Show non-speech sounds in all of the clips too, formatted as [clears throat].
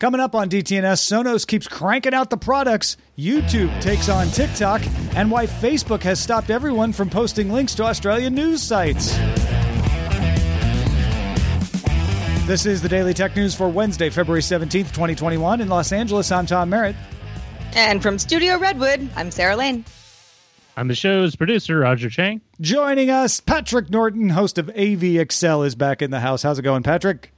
Coming up on DTNS, Sonos keeps cranking out the products, YouTube takes on TikTok, and why Facebook has stopped everyone from posting links to Australian news sites. This is the Daily Tech News for Wednesday, February 17th, 2021. In Los Angeles, I'm Tom Merritt. And from Studio Redwood, I'm Sarah Lane. I'm the show's producer, Roger Chang. Joining us, Patrick Norton, host of AV Excel, is back in the house. How's it going, Patrick?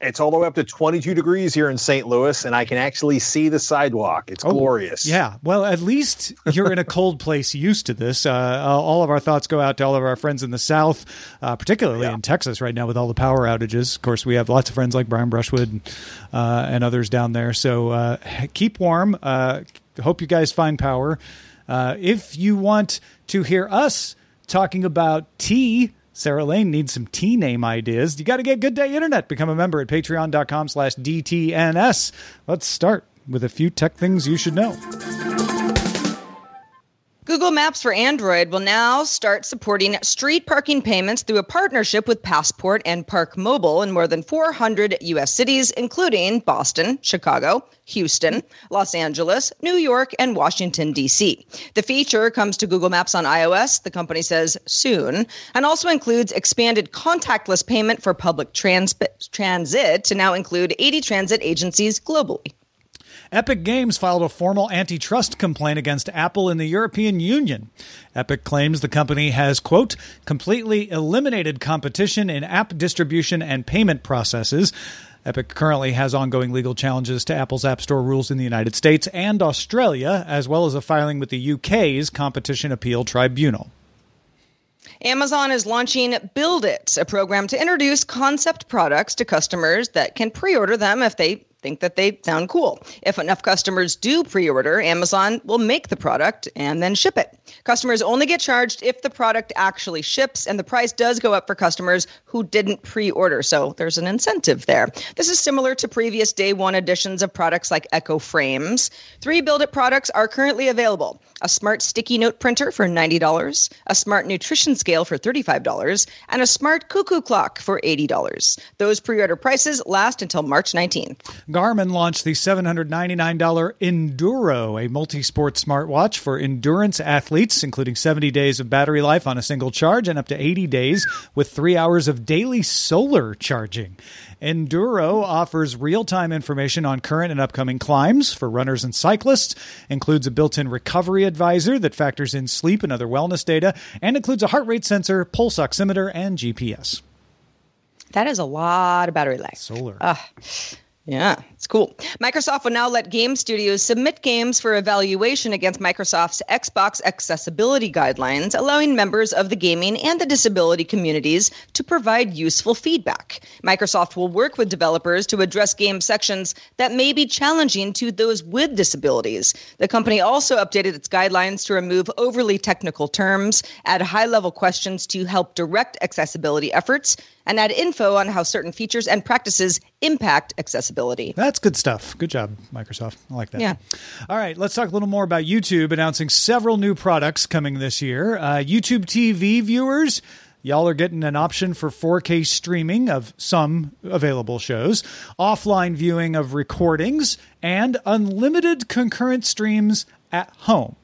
It's all the way up to 22 degrees here in St. Louis, and I can actually see the sidewalk. It's Oh, glorious. Yeah. Well, at least you're in a cold place used to this. Uh, uh, all of our thoughts go out to all of our friends in the South, uh, particularly in Texas right now with all the power outages. Of course, we have lots of friends like Brian Brushwood uh, and others down there. So uh, keep warm. Uh, hope you guys find power. Uh, if you want to hear us talking about tea, Sarah Lane needs some tea name ideas. You got to get Good Day Internet. Become a member at patreon.com slash DTNS. Let's start with a few tech things you should know. Google Maps for Android will now start supporting street parking payments through a partnership with Passport and Park Mobile in more than 400 U.S. cities, including Boston, Chicago, Houston, Los Angeles, New York, and Washington, D.C. The feature comes to Google Maps on iOS, the company says soon, and also includes expanded contactless payment for public trans- transit to now include 80 transit agencies globally. Epic Games filed a formal antitrust complaint against Apple in the European Union. Epic claims the company has, quote, completely eliminated competition in app distribution and payment processes. Epic currently has ongoing legal challenges to Apple's App Store rules in the United States and Australia, as well as a filing with the UK's Competition Appeal Tribunal. Amazon is launching Build It, a program to introduce concept products to customers that can pre order them if they think that they sound cool. If enough customers do pre order, Amazon will make the product and then ship it. Customers only get charged if the product actually ships, and the price does go up for customers who didn't pre order. So there's an incentive there. This is similar to previous day one editions of products like Echo Frames. Three Build It products are currently available a smart sticky note printer for $90, a smart nutrition scale for $35, and a smart cuckoo clock for $80. Those pre order prices last until March 19th. Garmin launched the $799 Enduro, a multi sport smartwatch for endurance athletes, including 70 days of battery life on a single charge and up to 80 days with three hours of daily solar charging. Enduro offers real time information on current and upcoming climbs for runners and cyclists, includes a built in recovery advisor that factors in sleep and other wellness data, and includes a heart rate sensor, pulse oximeter, and GPS. That is a lot of battery life. Solar. Yeah, it's cool. Microsoft will now let game studios submit games for evaluation against Microsoft's Xbox accessibility guidelines, allowing members of the gaming and the disability communities to provide useful feedback. Microsoft will work with developers to address game sections that may be challenging to those with disabilities. The company also updated its guidelines to remove overly technical terms, add high level questions to help direct accessibility efforts, and add info on how certain features and practices impact accessibility. That's good stuff. Good job, Microsoft. I like that. Yeah. All right, let's talk a little more about YouTube announcing several new products coming this year. Uh, YouTube TV viewers. Y'all are getting an option for 4K streaming of some available shows, offline viewing of recordings, and unlimited concurrent streams at home.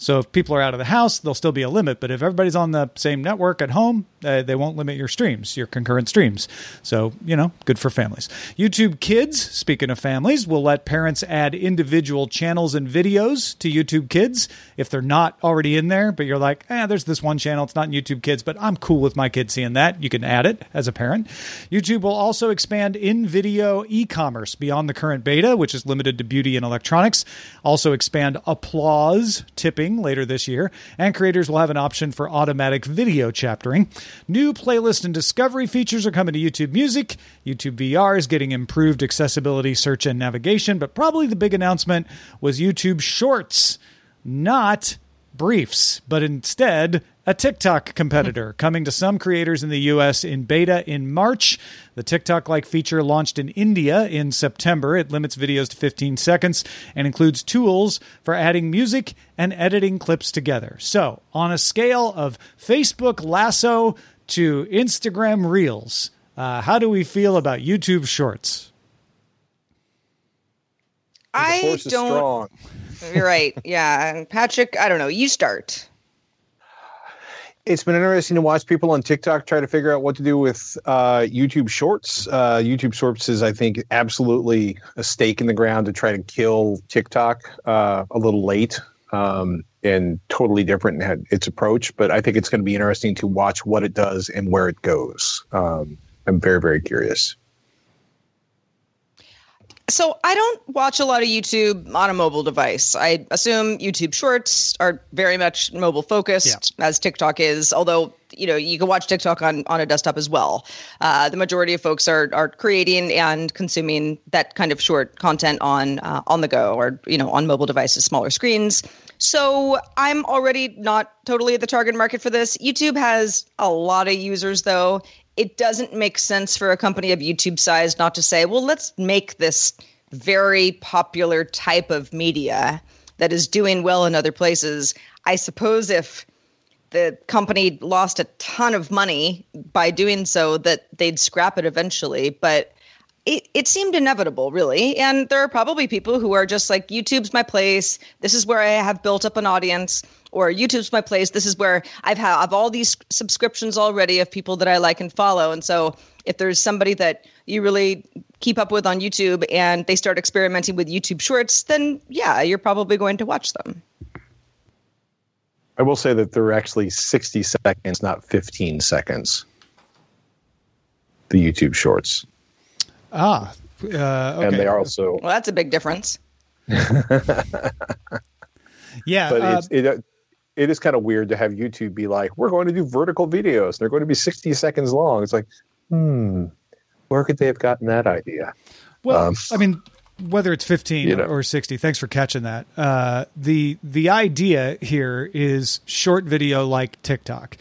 So if people are out of the house, there'll still be a limit. But if everybody's on the same network at home, uh, they won't limit your streams, your concurrent streams. So, you know, good for families. YouTube Kids, speaking of families, will let parents add individual channels and videos to YouTube Kids if they're not already in there. But you're like, eh, there's this one channel. It's not in YouTube Kids, but I'm cool with my kids seeing that. You can add it as a parent. YouTube will also expand in video e commerce beyond the current beta, which is limited to beauty and electronics. Also, expand applause tipping later this year, and creators will have an option for automatic video chaptering. New playlist and discovery features are coming to YouTube Music. YouTube VR is getting improved accessibility, search, and navigation, but probably the big announcement was YouTube Shorts, not briefs, but instead a TikTok competitor [laughs] coming to some creators in the US in beta in March. The TikTok like feature launched in India in September. It limits videos to 15 seconds and includes tools for adding music and editing clips together. So, on a scale of Facebook Lasso to Instagram Reels, uh, how do we feel about YouTube Shorts? I don't. [laughs] You're right. Yeah, Patrick. I don't know. You start. It's been interesting to watch people on TikTok try to figure out what to do with uh, YouTube Shorts. Uh, YouTube Shorts is, I think, absolutely a stake in the ground to try to kill TikTok uh, a little late um, and totally different in its approach. But I think it's going to be interesting to watch what it does and where it goes. Um, I'm very, very curious. So I don't watch a lot of YouTube on a mobile device. I assume YouTube Shorts are very much mobile focused, as TikTok is. Although you know you can watch TikTok on on a desktop as well. Uh, the majority of folks are are creating and consuming that kind of short content on uh, on the go or you know on mobile devices, smaller screens. So I'm already not totally at the target market for this. YouTube has a lot of users though. It doesn't make sense for a company of YouTube size not to say, well, let's make this very popular type of media that is doing well in other places. I suppose if the company lost a ton of money by doing so, that they'd scrap it eventually. But it, it seemed inevitable, really. And there are probably people who are just like, YouTube's my place. This is where I have built up an audience. Or YouTube's my place. This is where I've had I've all these subscriptions already of people that I like and follow. And so if there's somebody that you really keep up with on YouTube and they start experimenting with YouTube Shorts, then yeah, you're probably going to watch them. I will say that they're actually 60 seconds, not 15 seconds. The YouTube Shorts. Ah, uh, okay. And they are also, Well, that's a big difference. [laughs] yeah, but uh, it's, it, it is kind of weird to have YouTube be like, we're going to do vertical videos. They're going to be 60 seconds long. It's like, hmm, where could they have gotten that idea? Well, Um, I mean, whether it's 15 You know. or 60, thanks for catching that. Uh, the the idea here is short video like TikTok.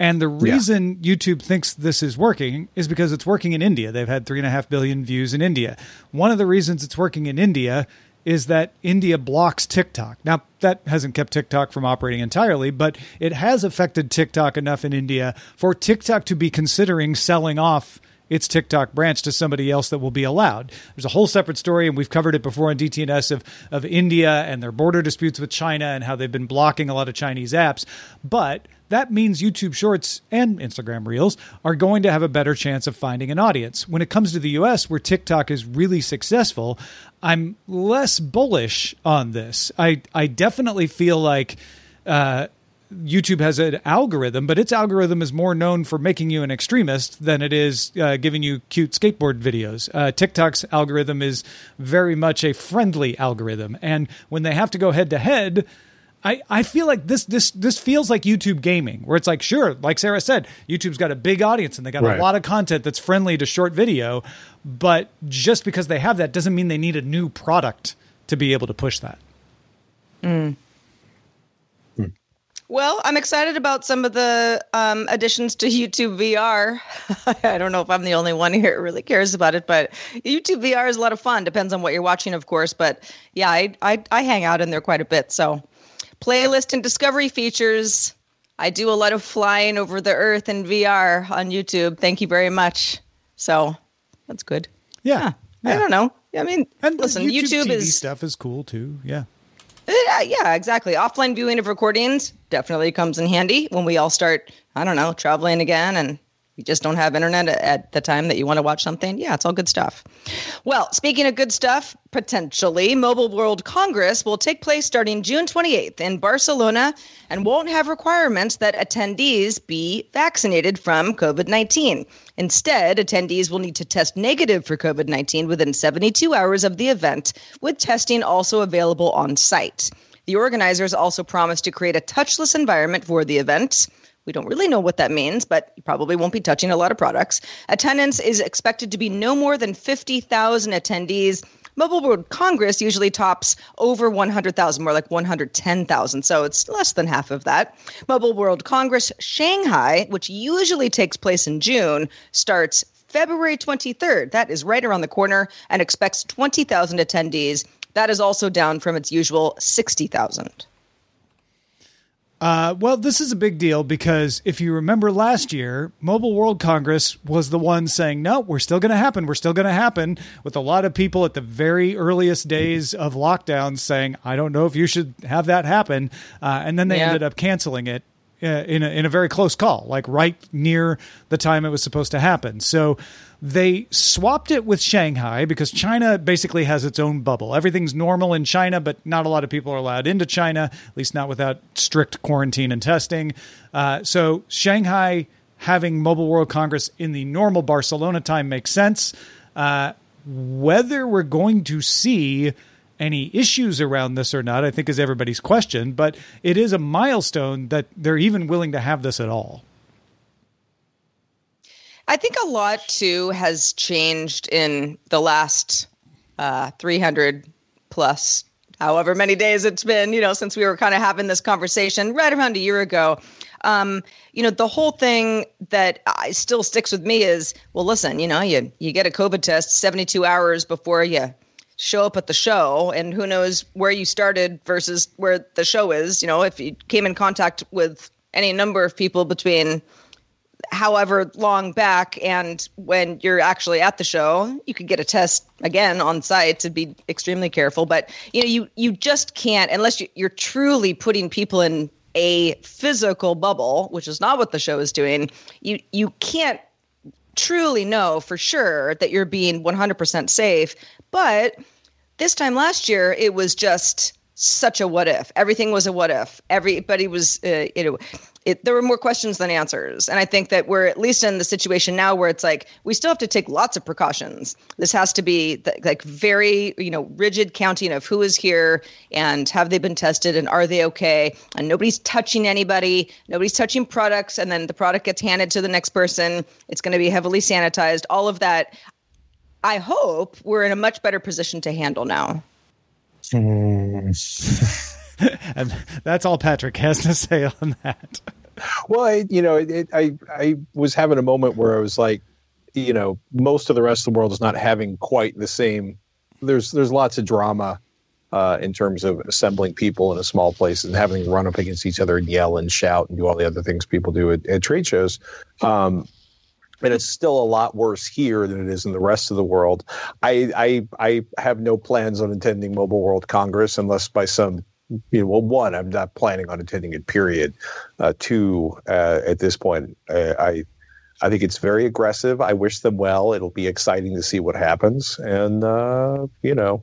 And the reason YouTube thinks this is working is because it's working in India. They've had three and a half billion views in India. One of the reasons it's working in India is that India blocks TikTok. Now, that hasn't kept TikTok from operating entirely, but it has affected TikTok enough in India for TikTok to be considering selling off its TikTok branch to somebody else that will be allowed. There's a whole separate story, and we've covered it before on DTNS of, of India and their border disputes with China and how they've been blocking a lot of Chinese apps. But that means YouTube Shorts and Instagram Reels are going to have a better chance of finding an audience. When it comes to the US, where TikTok is really successful, I'm less bullish on this. I, I definitely feel like. Uh, YouTube has an algorithm, but its algorithm is more known for making you an extremist than it is uh, giving you cute skateboard videos. Uh, TikTok's algorithm is very much a friendly algorithm, and when they have to go head to head. I, I feel like this this this feels like YouTube gaming, where it's like, sure, like Sarah said, YouTube's got a big audience and they got Right. a lot of content that's friendly to short video, but just because they have that doesn't mean they need a new product to be able to push that. Well, I'm excited about some of the um, additions to [laughs] YouTube VR. [laughs] I don't know if I'm the only one here who really cares about it, but YouTube VR is a lot of fun. Depends on what you're watching, of course. But yeah, I, I, I hang out in there quite a bit. So, playlist and discovery features. I do a lot of flying over the earth in VR on YouTube. Thank you very much. So, that's good. Yeah, I don't know. I mean, And listen, YouTube, YouTube, TV is stuff is cool too. Yeah. Yeah, yeah, exactly. Offline viewing of recordings definitely comes in handy when we all start, I don't know, traveling again and you just don't have internet at the time that you want to watch something. Yeah, it's all good stuff. Well, speaking of good stuff, potentially, Mobile World Congress will take place starting June 28th in Barcelona and won't have requirements that attendees be vaccinated from COVID 19. Instead, attendees will need to test negative for COVID 19 within 72 hours of the event, with testing also available on site. The organizers also promised to create a touchless environment for the event. We don't really know what that means, but you probably won't be touching a lot of products. Attendance is expected to be no more than 50,000 attendees. Mobile World Congress usually tops over 100,000, more like 110,000. So it's less than half of that. Mobile World Congress Shanghai, which usually takes place in June, starts February 23rd. That is right around the corner and expects 20,000 attendees. That is also down from its usual 60,000. Uh, well, this is a big deal because if you remember last year, Mobile World Congress was the one saying, no, we're still going to happen. We're still going to happen with a lot of people at the very earliest days of lockdown saying, I don't know if you should have that happen. Uh, and then they Yeah. ended up canceling it in, a, in a very close call, like right near the time it was supposed to happen. So they swapped it with Shanghai because China basically has its own bubble. Everything's normal in China, but not a lot of people are allowed into China, at least not without strict quarantine and testing. Uh, so Shanghai having Mobile World Congress in the normal Barcelona time makes sense. Uh, whether we're going to see any issues around this or not, I think is everybody's question. But it is a milestone that they're even willing to have this at all. I think a lot too has changed in the last uh, 300 plus, however many days it's been, you know, since we were kind of having this conversation right around a year ago. Um, you know, the whole thing that I, still sticks with me is, well, listen, you know, you you get a COVID test 72 hours before you show up at the show, and who knows where you started versus where the show is. You know, if you came in contact with any number of people between however long back and when you're actually at the show you could get a test again on site to be extremely careful but you know you you just can't unless you, you're truly putting people in a physical bubble which is not what the show is doing you you can't truly know for sure that you're being 100% safe but this time last year it was just such a what if. Everything was a what if. Everybody was uh, you know it, there were more questions than answers. And i think that we're at least in the situation now where it's like we still have to take lots of precautions. This has to be th- like very you know rigid counting of who is here and have they been tested and are they okay? And nobody's touching anybody. Nobody's touching products. And then the product gets handed to the next person. It's going to be heavily sanitized. All of that i hope we're in a much better position to handle now. Hmm. [laughs] [laughs] And that's all Patrick has to say on that. Well, I, you know, it, it, I I was having a moment where I was like, you know, most of the rest of the world is not having quite the same. There's there's lots of drama uh, in terms of assembling people in a small place and having to run up against each other and yell and shout and do all the other things people do at, at trade shows. Um, and it's still a lot worse here than it is in the rest of the world. I I I have no plans on attending Mobile World Congress unless by some you know, well, one, I'm not planning on attending it. Period. Uh, two, uh, at this point, uh, I I think it's very aggressive. I wish them well. It'll be exciting to see what happens, and uh, you know,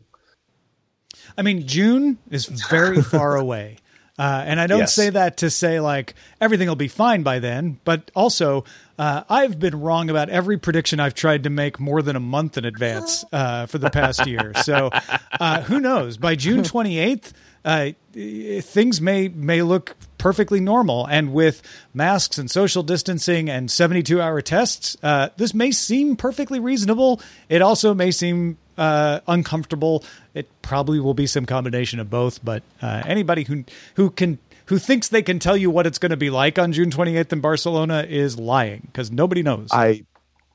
I mean, June is very [laughs] far away. Uh, and I don't Yes. say that to say like everything will be fine by then, but also uh, I've been wrong about every prediction I've tried to make more than a month in advance uh, for the past year. So uh, who knows? By June [laughs] 28th, uh, things may may look perfectly normal, and with masks and social distancing and 72 hour tests, uh, this may seem perfectly reasonable. It also may seem uh, uncomfortable. It probably will be some combination of both. But uh, anybody who who can who thinks they can tell you what it's going to be like on June 28th in Barcelona is lying because nobody knows. I.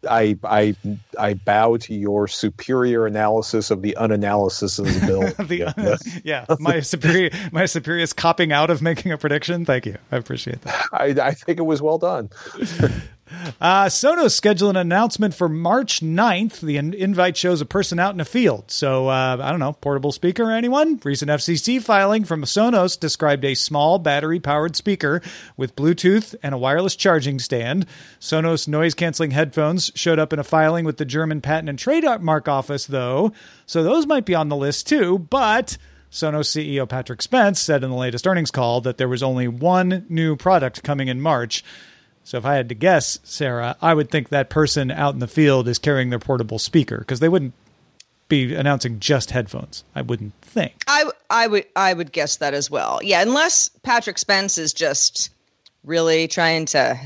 I I I bow to your superior analysis of the unanalysis of the bill. [laughs] the, yeah, my [laughs] superior my superior is copping out of making a prediction. Thank you, I appreciate that. I, I think it was well done. [laughs] Uh, Sonos scheduled an announcement for March 9th. The in- invite shows a person out in a field. So, uh, I don't know, portable speaker, or anyone? Recent FCC filing from Sonos described a small battery powered speaker with Bluetooth and a wireless charging stand. Sonos noise canceling headphones showed up in a filing with the German Patent and Trademark Office, though. So, those might be on the list too, but. Sonos CEO Patrick Spence said in the latest earnings call that there was only one new product coming in March. So if I had to guess, Sarah, I would think that person out in the field is carrying their portable speaker because they wouldn't be announcing just headphones. I wouldn't think. I I would I would guess that as well. Yeah, unless Patrick Spence is just really trying to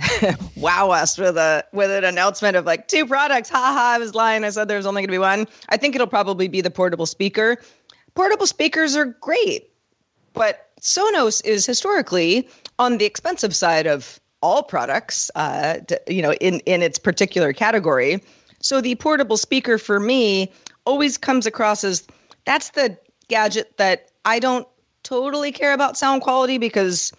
[laughs] wow us with a with an announcement of like two products. Ha ha! I was lying. I said there was only going to be one. I think it'll probably be the portable speaker. Portable speakers are great, but Sonos is historically on the expensive side of all products, uh, to, you know, in in its particular category. So the portable speaker for me always comes across as that's the gadget that I don't totally care about sound quality because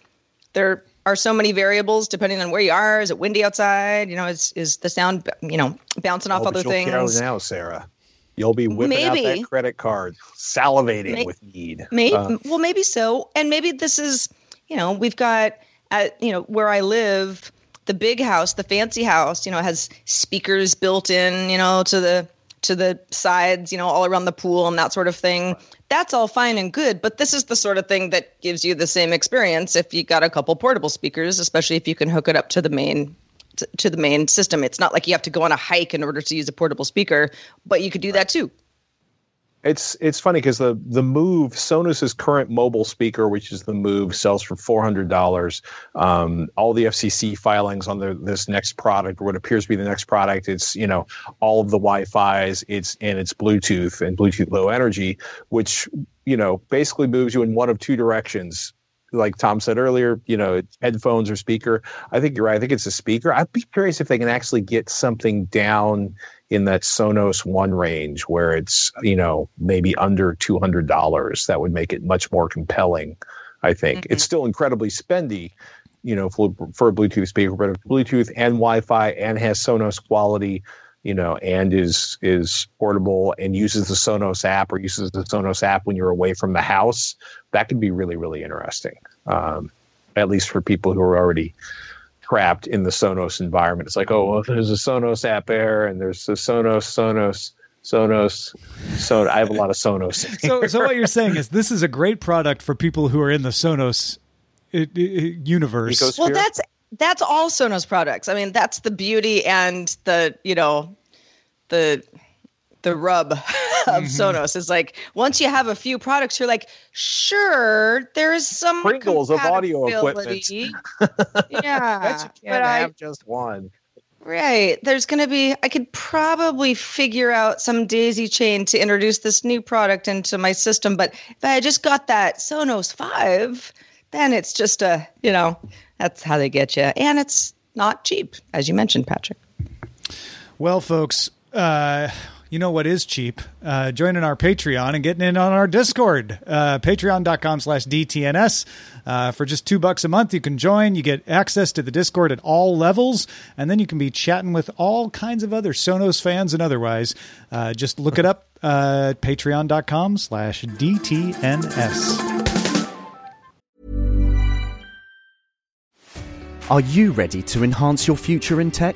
there are so many variables depending on where you are. Is it windy outside? You know, is is the sound you know bouncing off Oh, other you'll care things? now, Sarah. You'll be whipping out that credit card, salivating May- with need. Maybe Uh, well, maybe so, and maybe this is you know we've got at you know where I live, the big house, the fancy house, you know, has speakers built in, you know, to the to the sides, you know, all around the pool and that sort of thing. That's all fine and good, but this is the sort of thing that gives you the same experience if you got a couple portable speakers, especially if you can hook it up to the main to, to the main system. It's not like you have to go on a hike in order to use a portable speaker, but you could do that too. It's it's funny because the the Move Sonos's current mobile speaker, which is the Move, sells for four hundred dollars. Um, all the FCC filings on the, this next product, or what appears to be the next product, it's you know all of the Wi-Fi's, it's and it's Bluetooth and Bluetooth Low Energy, which you know basically moves you in one of two directions. Like Tom said earlier, you know, headphones or speaker. I think you're right. I think it's a speaker. I'd be curious if they can actually get something down in that Sonos One range where it's you know maybe under two hundred dollars. That would make it much more compelling. I think it's still incredibly spendy, you know, for, for a Bluetooth speaker, but Bluetooth and Wi-Fi and has Sonos quality, you know, and is is portable and uses the Sonos app or uses the Sonos app when you're away from the house, that could be really really interesting. Um, at least for people who are already trapped in the Sonos environment. It's like, oh, well, there's a Sonos app there, and there's the Sonos, Sonos, Sonos, so I have a lot of Sonos. So, so what you're saying is this is a great product for people who are in the Sonos uh, uh, universe. Ecos- Well, that's that's all Sonos products. I mean, that's the beauty and the you know the the rub [laughs] [laughs] of Mm-hmm. Sonos is like once you have a few products, you're like, sure, there is some Pringles of audio equipment. [laughs] yeah, Bet you but can't I have just one. Right. There's going to be, I could probably figure out some daisy chain to introduce this new product into my system. But if I just got that Sonos 5, then it's just a, you know, that's how they get you. And it's not cheap, as you mentioned, Patrick. Well, folks, uh, you know what is cheap? Uh, joining our Patreon and getting in on our Discord. Uh, Patreon.com slash DTNS. Uh, for just two bucks a month, you can join. You get access to the Discord at all levels, and then you can be chatting with all kinds of other Sonos fans and otherwise. Uh, just look it up, uh, patreon.com slash DTNS. Are you ready to enhance your future in tech?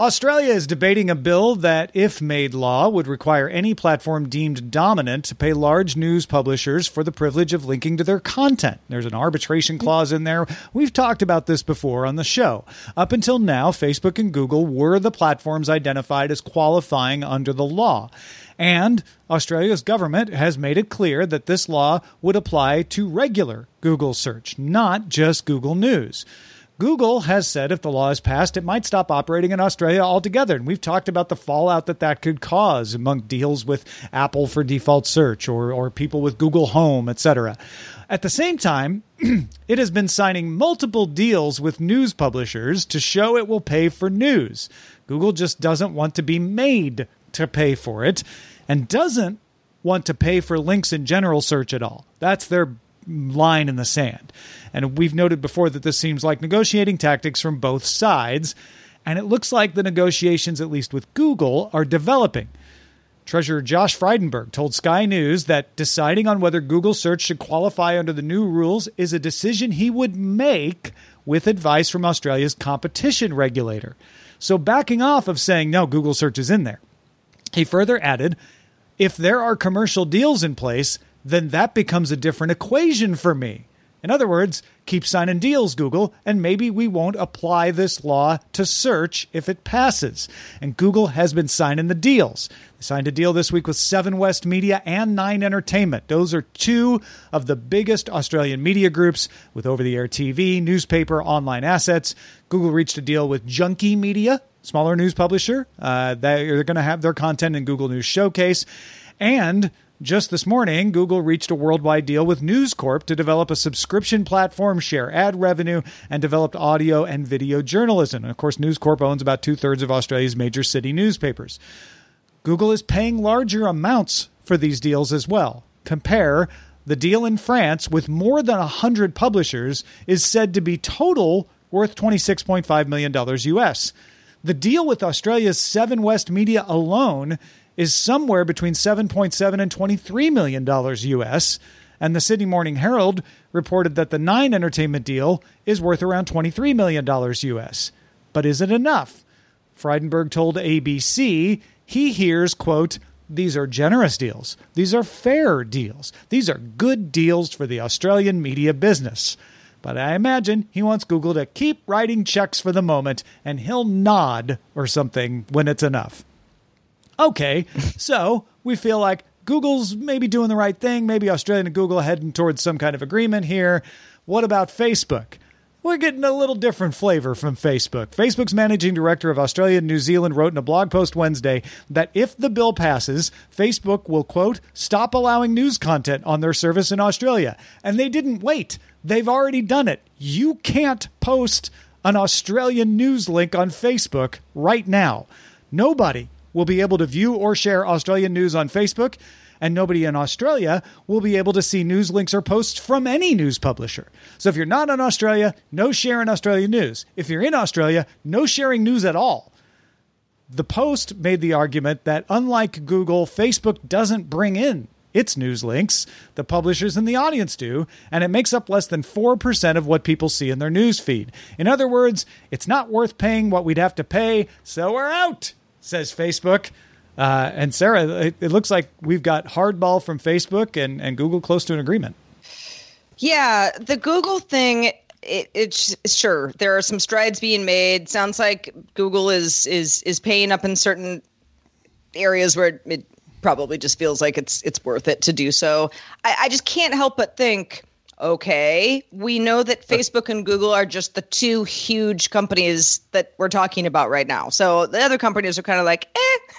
Australia is debating a bill that, if made law, would require any platform deemed dominant to pay large news publishers for the privilege of linking to their content. There's an arbitration mm. clause in there. We've talked about this before on the show. Up until now, Facebook and Google were the platforms identified as qualifying under the law. And Australia's government has made it clear that this law would apply to regular Google search, not just Google News. Google has said if the law is passed, it might stop operating in Australia altogether. And we've talked about the fallout that that could cause among deals with Apple for default search or, or people with Google Home, etc. At the same time, [clears throat] it has been signing multiple deals with news publishers to show it will pay for news. Google just doesn't want to be made to pay for it and doesn't want to pay for links in general search at all. That's their line in the sand. And we've noted before that this seems like negotiating tactics from both sides. And it looks like the negotiations, at least with Google, are developing. Treasurer Josh Frydenberg told Sky News that deciding on whether Google search should qualify under the new rules is a decision he would make with advice from Australia's competition regulator. So, backing off of saying, no, Google search is in there. He further added, if there are commercial deals in place, then that becomes a different equation for me. In other words, keep signing deals, Google, and maybe we won't apply this law to search if it passes. And Google has been signing the deals. They signed a deal this week with Seven West Media and Nine Entertainment. Those are two of the biggest Australian media groups with over the air TV, newspaper, online assets. Google reached a deal with Junkee Media, smaller news publisher. Uh, they're going to have their content in Google News Showcase. And just this morning, Google reached a worldwide deal with News Corp to develop a subscription platform, share ad revenue, and develop audio and video journalism. And of course, News Corp owns about two thirds of Australia's major city newspapers. Google is paying larger amounts for these deals as well. Compare the deal in France with more than 100 publishers is said to be total worth $26.5 million US. The deal with Australia's Seven West Media alone is somewhere between 7.7 and 23 million dollars US. And the Sydney Morning Herald reported that the Nine Entertainment deal is worth around 23 million dollars US. But is it enough? Frydenberg told ABC he hears, quote, these are generous deals. These are fair deals. These are good deals for the Australian media business. But I imagine he wants Google to keep writing checks for the moment and he'll nod or something when it's enough. Okay, so we feel like Google's maybe doing the right thing. Maybe Australia and Google are heading towards some kind of agreement here. What about Facebook? We're getting a little different flavor from Facebook. Facebook's managing director of Australia and New Zealand wrote in a blog post Wednesday that if the bill passes, Facebook will, quote, stop allowing news content on their service in Australia. And they didn't wait, they've already done it. You can't post an Australian news link on Facebook right now. Nobody will be able to view or share Australian news on Facebook, and nobody in Australia will be able to see news links or posts from any news publisher. So if you're not in Australia, no sharing Australian news. If you're in Australia, no sharing news at all. The Post made the argument that unlike Google, Facebook doesn't bring in its news links. The publishers and the audience do, and it makes up less than 4% of what people see in their news feed. In other words, it's not worth paying what we'd have to pay, so we're out says Facebook. Uh, and Sarah, it, it, looks like we've got hardball from Facebook and, and Google close to an agreement. Yeah, the Google thing. It, it's sure there are some strides being made. Sounds like Google is is is paying up in certain areas where it, probably just feels like it's it's worth it to do so. I, I just can't help but think okay, we know that Facebook and Google are just the two huge companies that we're talking about right now. So the other companies are kind of like,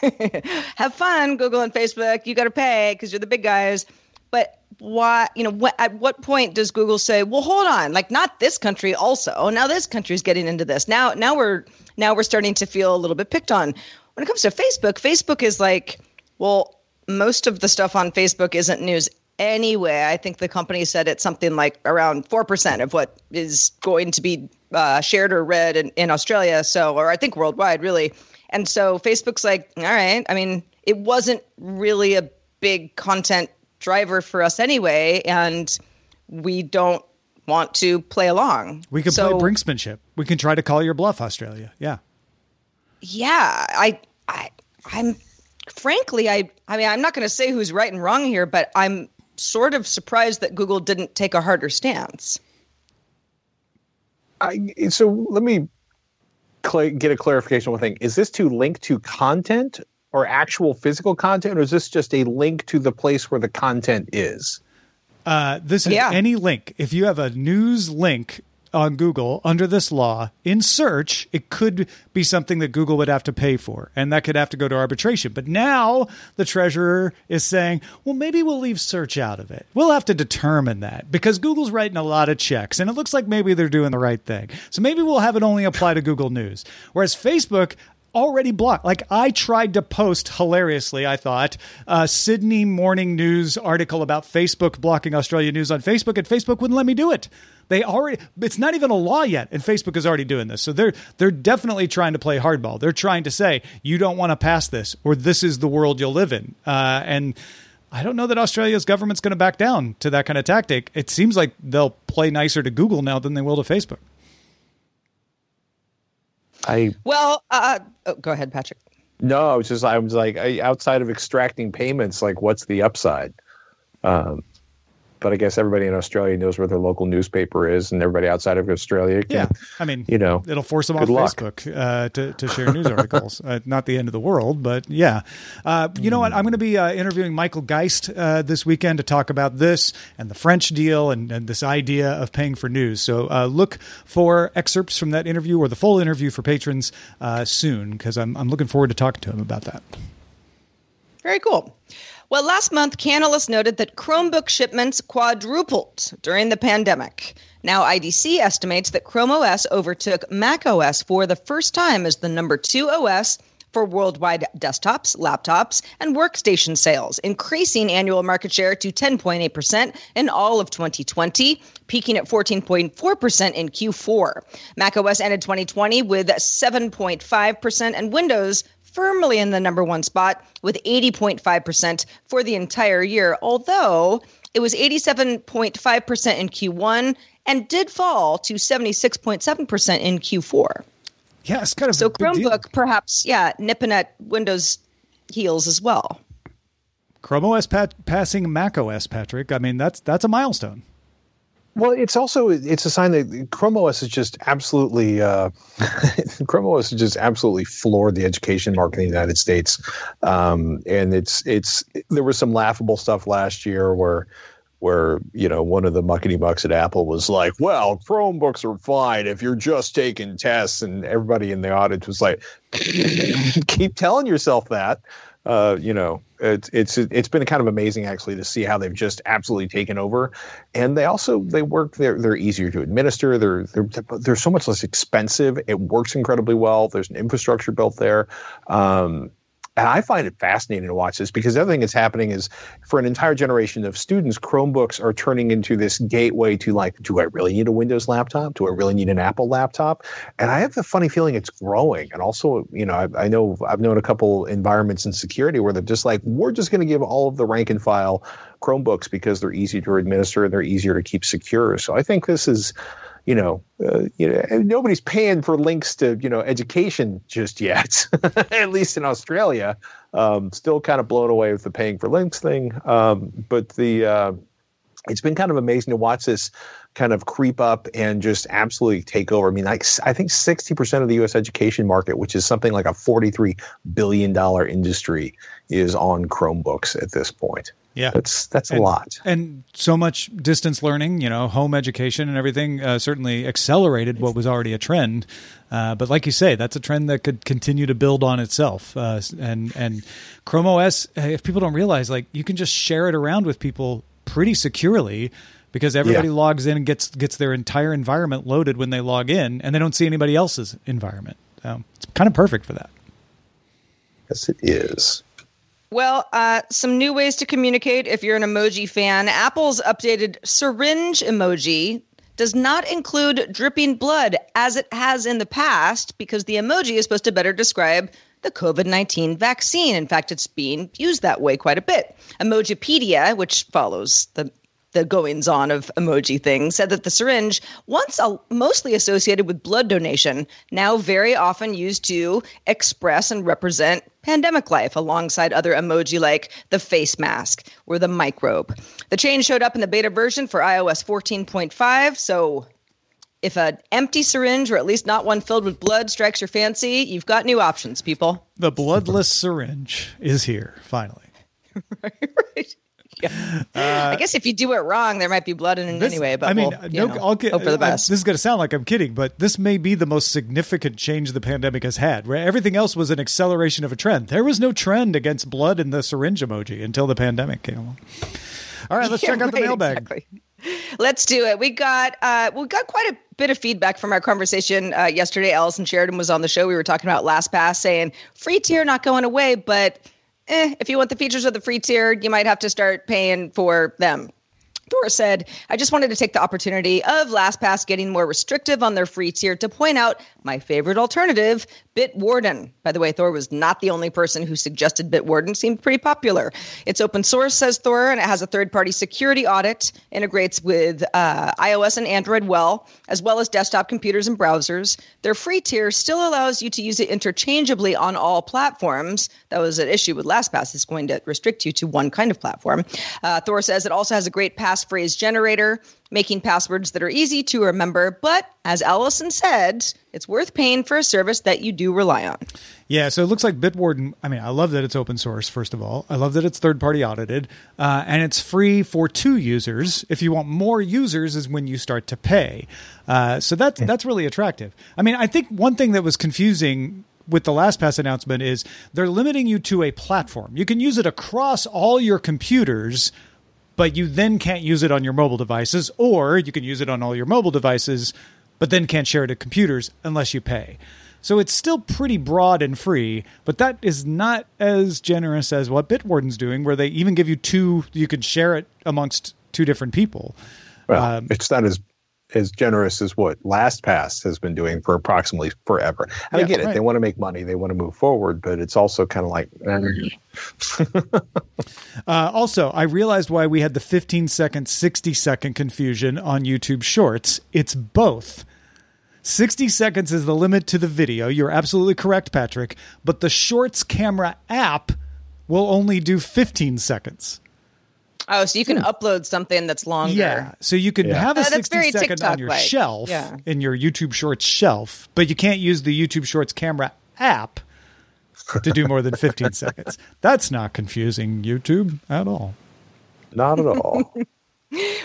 eh, [laughs] have fun, Google and Facebook. You got to pay because you're the big guys. but why? You know, what, at what point does Google say, "Well, hold on, like not this country also. Now this country's getting into this. Now, now we're now we're starting to feel a little bit picked on." When it comes to Facebook, Facebook is like, well, most of the stuff on Facebook isn't news anyway. I think the company said it's something like around 4% of what is going to be uh, shared or read in, in Australia. So, or I think worldwide, really. And so Facebook's like, all right. I mean, it wasn't really a big content driver for us anyway. And we don't want to play along. We can so, play brinksmanship. We can try to call your bluff, Australia. Yeah. Yeah. I, I, I'm frankly, I, I mean, I'm not going to say who's right and wrong here, but I'm sort of surprised that Google didn't take a harder stance. I, so let me cl- get a clarification on one thing. Is this to link to content or actual physical content, or is this just a link to the place where the content is? Uh, this is yeah. any link. If you have a news link on Google under this law in search, it could be something that Google would have to pay for, and that could have to go to arbitration. But now the treasurer is saying, well, maybe we'll leave search out of it. We'll have to determine that because Google's writing a lot of checks, and it looks like maybe they're doing the right thing. So maybe we'll have it only apply to Google News. Whereas Facebook, already blocked. Like I tried to post hilariously, I thought, a Sydney Morning News article about Facebook blocking Australia news on Facebook, and Facebook wouldn't let me do it. They already it's not even a law yet, and Facebook is already doing this. So they're they're definitely trying to play hardball. They're trying to say you don't want to pass this, or this is the world you'll live in. Uh, and I don't know that Australia's government's going to back down to that kind of tactic. It seems like they'll play nicer to Google now than they will to Facebook. I well, uh, oh, go ahead, Patrick. No, I was just I was like I, outside of extracting payments, like what's the upside? Um, but I guess everybody in Australia knows where their local newspaper is, and everybody outside of Australia can. Yeah, I mean, you know, it'll force them off luck. Facebook uh, to to share news articles. [laughs] uh, not the end of the world, but yeah. Uh, you know what? I'm going to be uh, interviewing Michael Geist uh, this weekend to talk about this and the French deal and, and this idea of paying for news. So uh, look for excerpts from that interview or the full interview for patrons soon because I'm I'm looking forward to talking to him about that. Very cool. Well, last month, Canalys noted that Chromebook shipments quadrupled during the pandemic. Now, IDC estimates that Chrome OS overtook Mac OS for the first time as the number two OS for worldwide desktops, laptops, and workstation sales, increasing annual market share to 10.8% in all of 2020, peaking at 14.4% in Q4. macOS ended 2020 with 7.5%, and Windows firmly in the number one spot with 80.5% for the entire year, although it was 87.5% in Q1 and did fall to 76.7% in Q4. Yeah, it's kind of so Chromebook perhaps yeah nipping at Windows heels as well. Chrome OS pat- passing Mac OS, Patrick. I mean that's that's a milestone. Well, it's also it's a sign that Chrome OS is just absolutely uh, [laughs] Chrome OS is just absolutely floored the education market in the United States, um, and it's it's there was some laughable stuff last year where where you know one of the muckety mucks at Apple was like, "Well, Chromebooks are fine if you're just taking tests," and everybody in the audience was like, [laughs] "Keep telling yourself that." Uh, you know, it's it's it's been kind of amazing actually to see how they've just absolutely taken over, and they also they work they're they're easier to administer. They're they're they're so much less expensive. It works incredibly well. There's an infrastructure built there. Um, and I find it fascinating to watch this because the other thing that's happening is for an entire generation of students, Chromebooks are turning into this gateway to like, do I really need a Windows laptop? Do I really need an Apple laptop? And I have the funny feeling it's growing. And also, you know, I, I know I've known a couple environments in security where they're just like, we're just going to give all of the rank and file Chromebooks because they're easy to administer and they're easier to keep secure. So I think this is you know, uh, you know, nobody's paying for links to you know education just yet. [laughs] At least in Australia, um, still kind of blown away with the paying for links thing. Um, but the uh, it's been kind of amazing to watch this kind of creep up and just absolutely take over. I mean, like I think sixty percent of the U.S. education market, which is something like a forty-three billion dollar industry, is on Chromebooks at this point. Yeah, that's that's and, a lot. And so much distance learning, you know, home education and everything uh, certainly accelerated what was already a trend. Uh, but like you say, that's a trend that could continue to build on itself. Uh, and and Chrome OS, if people don't realize, like you can just share it around with people pretty securely because everybody Yeah. logs in and gets gets their entire environment loaded when they log in, and they don't see anybody else's environment. So it's kind of perfect for that. Yes, it is. Well, uh, some new ways to communicate if you're an emoji fan. Apple's updated syringe emoji does not include dripping blood as it has in the past because the emoji is supposed to better describe the COVID 19 vaccine. In fact, it's being used that way quite a bit. Emojipedia, which follows the the goings on of emoji things said that the syringe, once a- mostly associated with blood donation, now very often used to express and represent pandemic life alongside other emoji like the face mask or the microbe. The change showed up in the beta version for iOS 14.5, so if an empty syringe or at least not one filled with blood strikes your fancy, you've got new options, people. The bloodless syringe is here finally. [laughs] Right. Yeah. Uh, I guess if you do it wrong, there might be blood in it This- anyway, but I mean, we'll, no, know, I'll get, hope for the I- best. this is going to sound like I'm kidding, but this may be the most significant change the pandemic has had. Where everything else was an acceleration of a trend. There was no trend against blood in the syringe emoji until the pandemic came along. All right, let's [laughs] Yeah, check out the mailbag. exactly. Let's do it. We got uh, we got quite a bit of feedback from our conversation uh, yesterday. Allison Sheridan was on the show. We were talking about LastPass, saying free tier not going away, but eh, if you want the features of the free tier, you might have to start paying for them. Thor said, I just wanted to take the opportunity of LastPass getting more restrictive on their free tier to point out my favorite alternative, Bitwarden. By the way, Thor was not the only person who suggested Bitwarden, seemed pretty popular. It's open source, says Thor, and it has a third party security audit, integrates with uh, iOS and Android well, as well as desktop computers and browsers. Their free tier still allows you to use it interchangeably on all platforms. That was an issue with LastPass, it's going to restrict you to one kind of platform. Uh, Thor says it also has a great passphrase generator, making passwords that are easy to remember. But as Allison said, it's worth paying for a service that you do rely on. Yeah, so it looks like Bitwarden. I mean, I love that it's open source, first of all. I love that it's third party audited, uh, and it's free for two users. If you want more users, is when you start to pay. Uh, so that's that's really attractive. I mean, I think one thing that was confusing with the LastPass announcement is they're limiting you to a platform. You can use it across all your computers, but you then can't use it on your mobile devices, or you can use it on all your mobile devices, but then can't share it to computers unless you pay. So it's still pretty broad and free, but that is not as generous as what Bitwarden's doing, where they even give you two, you can share it amongst two different people. Well, Um, it's not as as generous as what LastPass has been doing for approximately forever. And Yeah, I get it; right. they want to make money, they want to move forward, but it's also kind of like, eh, [laughs] Uh, also, I realized why we had the 15 second, 60 second confusion on YouTube Shorts. It's both. 60 seconds is the limit to the video. You're absolutely correct, Patrick. But the Shorts camera app will only do 15 seconds. Oh, so you can upload something that's longer. Yeah. So you can Yeah. have a Uh, that's 60 very second on your TikTok-like. shelf, Yeah. in your YouTube Shorts shelf, but you can't use the YouTube Shorts camera app to do more than 15 [laughs] seconds. That's not confusing YouTube at all. not at all. [laughs]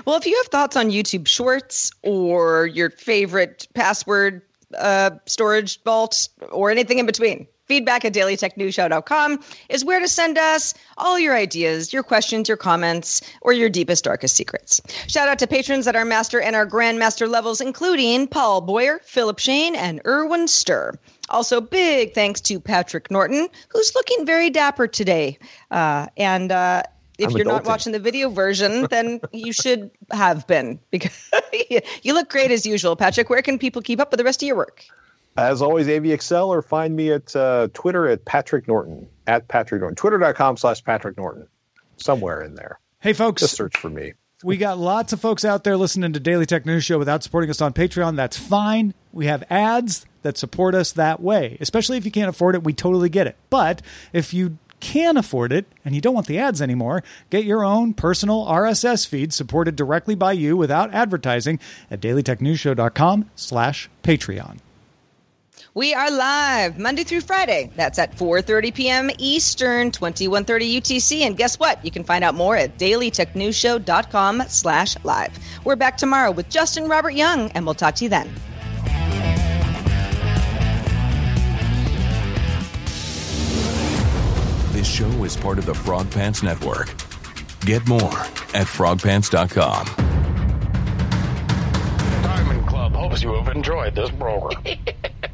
Well, if you have thoughts on YouTube Shorts or your favorite password uh, storage vault or anything in between, feedback at dailytechnewsshow.com is where to send us all your ideas, your questions, your comments, or your deepest, darkest secrets. Shout out to patrons at our master and our grandmaster levels, including Paul Boyer, Philip Shane, and Erwin Sturr. Also, big thanks to Patrick Norton, who's looking very dapper today. Uh, and uh, if I'm you're not watching the video version, then you should have been because [laughs] you look great as usual. Patrick, where can people keep up with the rest of your work? As always, AVExcel or find me at uh, Twitter at Patrick Norton, at Patrick Norton, twitter.com slash Patrick Norton, somewhere in there. Hey, folks. Just search for me. We got lots of folks out there listening to Daily Tech News Show without supporting us on Patreon. That's fine. We have ads that support us that way, especially if you can't afford it. We totally get it. But if you can afford it and you don't want the ads anymore, get your own personal RSS feed supported directly by you without advertising at dailytechnewsshow.com slash Patreon. We are live Monday through Friday. That's at 4:30 p.m. Eastern, 21:30 UTC. And guess what? You can find out more at dailytechnewsshow.com/live. We're back tomorrow with Justin Robert Young, and we'll talk to you then. This show is part of the Frog Pants Network. Get more at frogpants.com. Diamond Club hopes you have enjoyed this program. [laughs]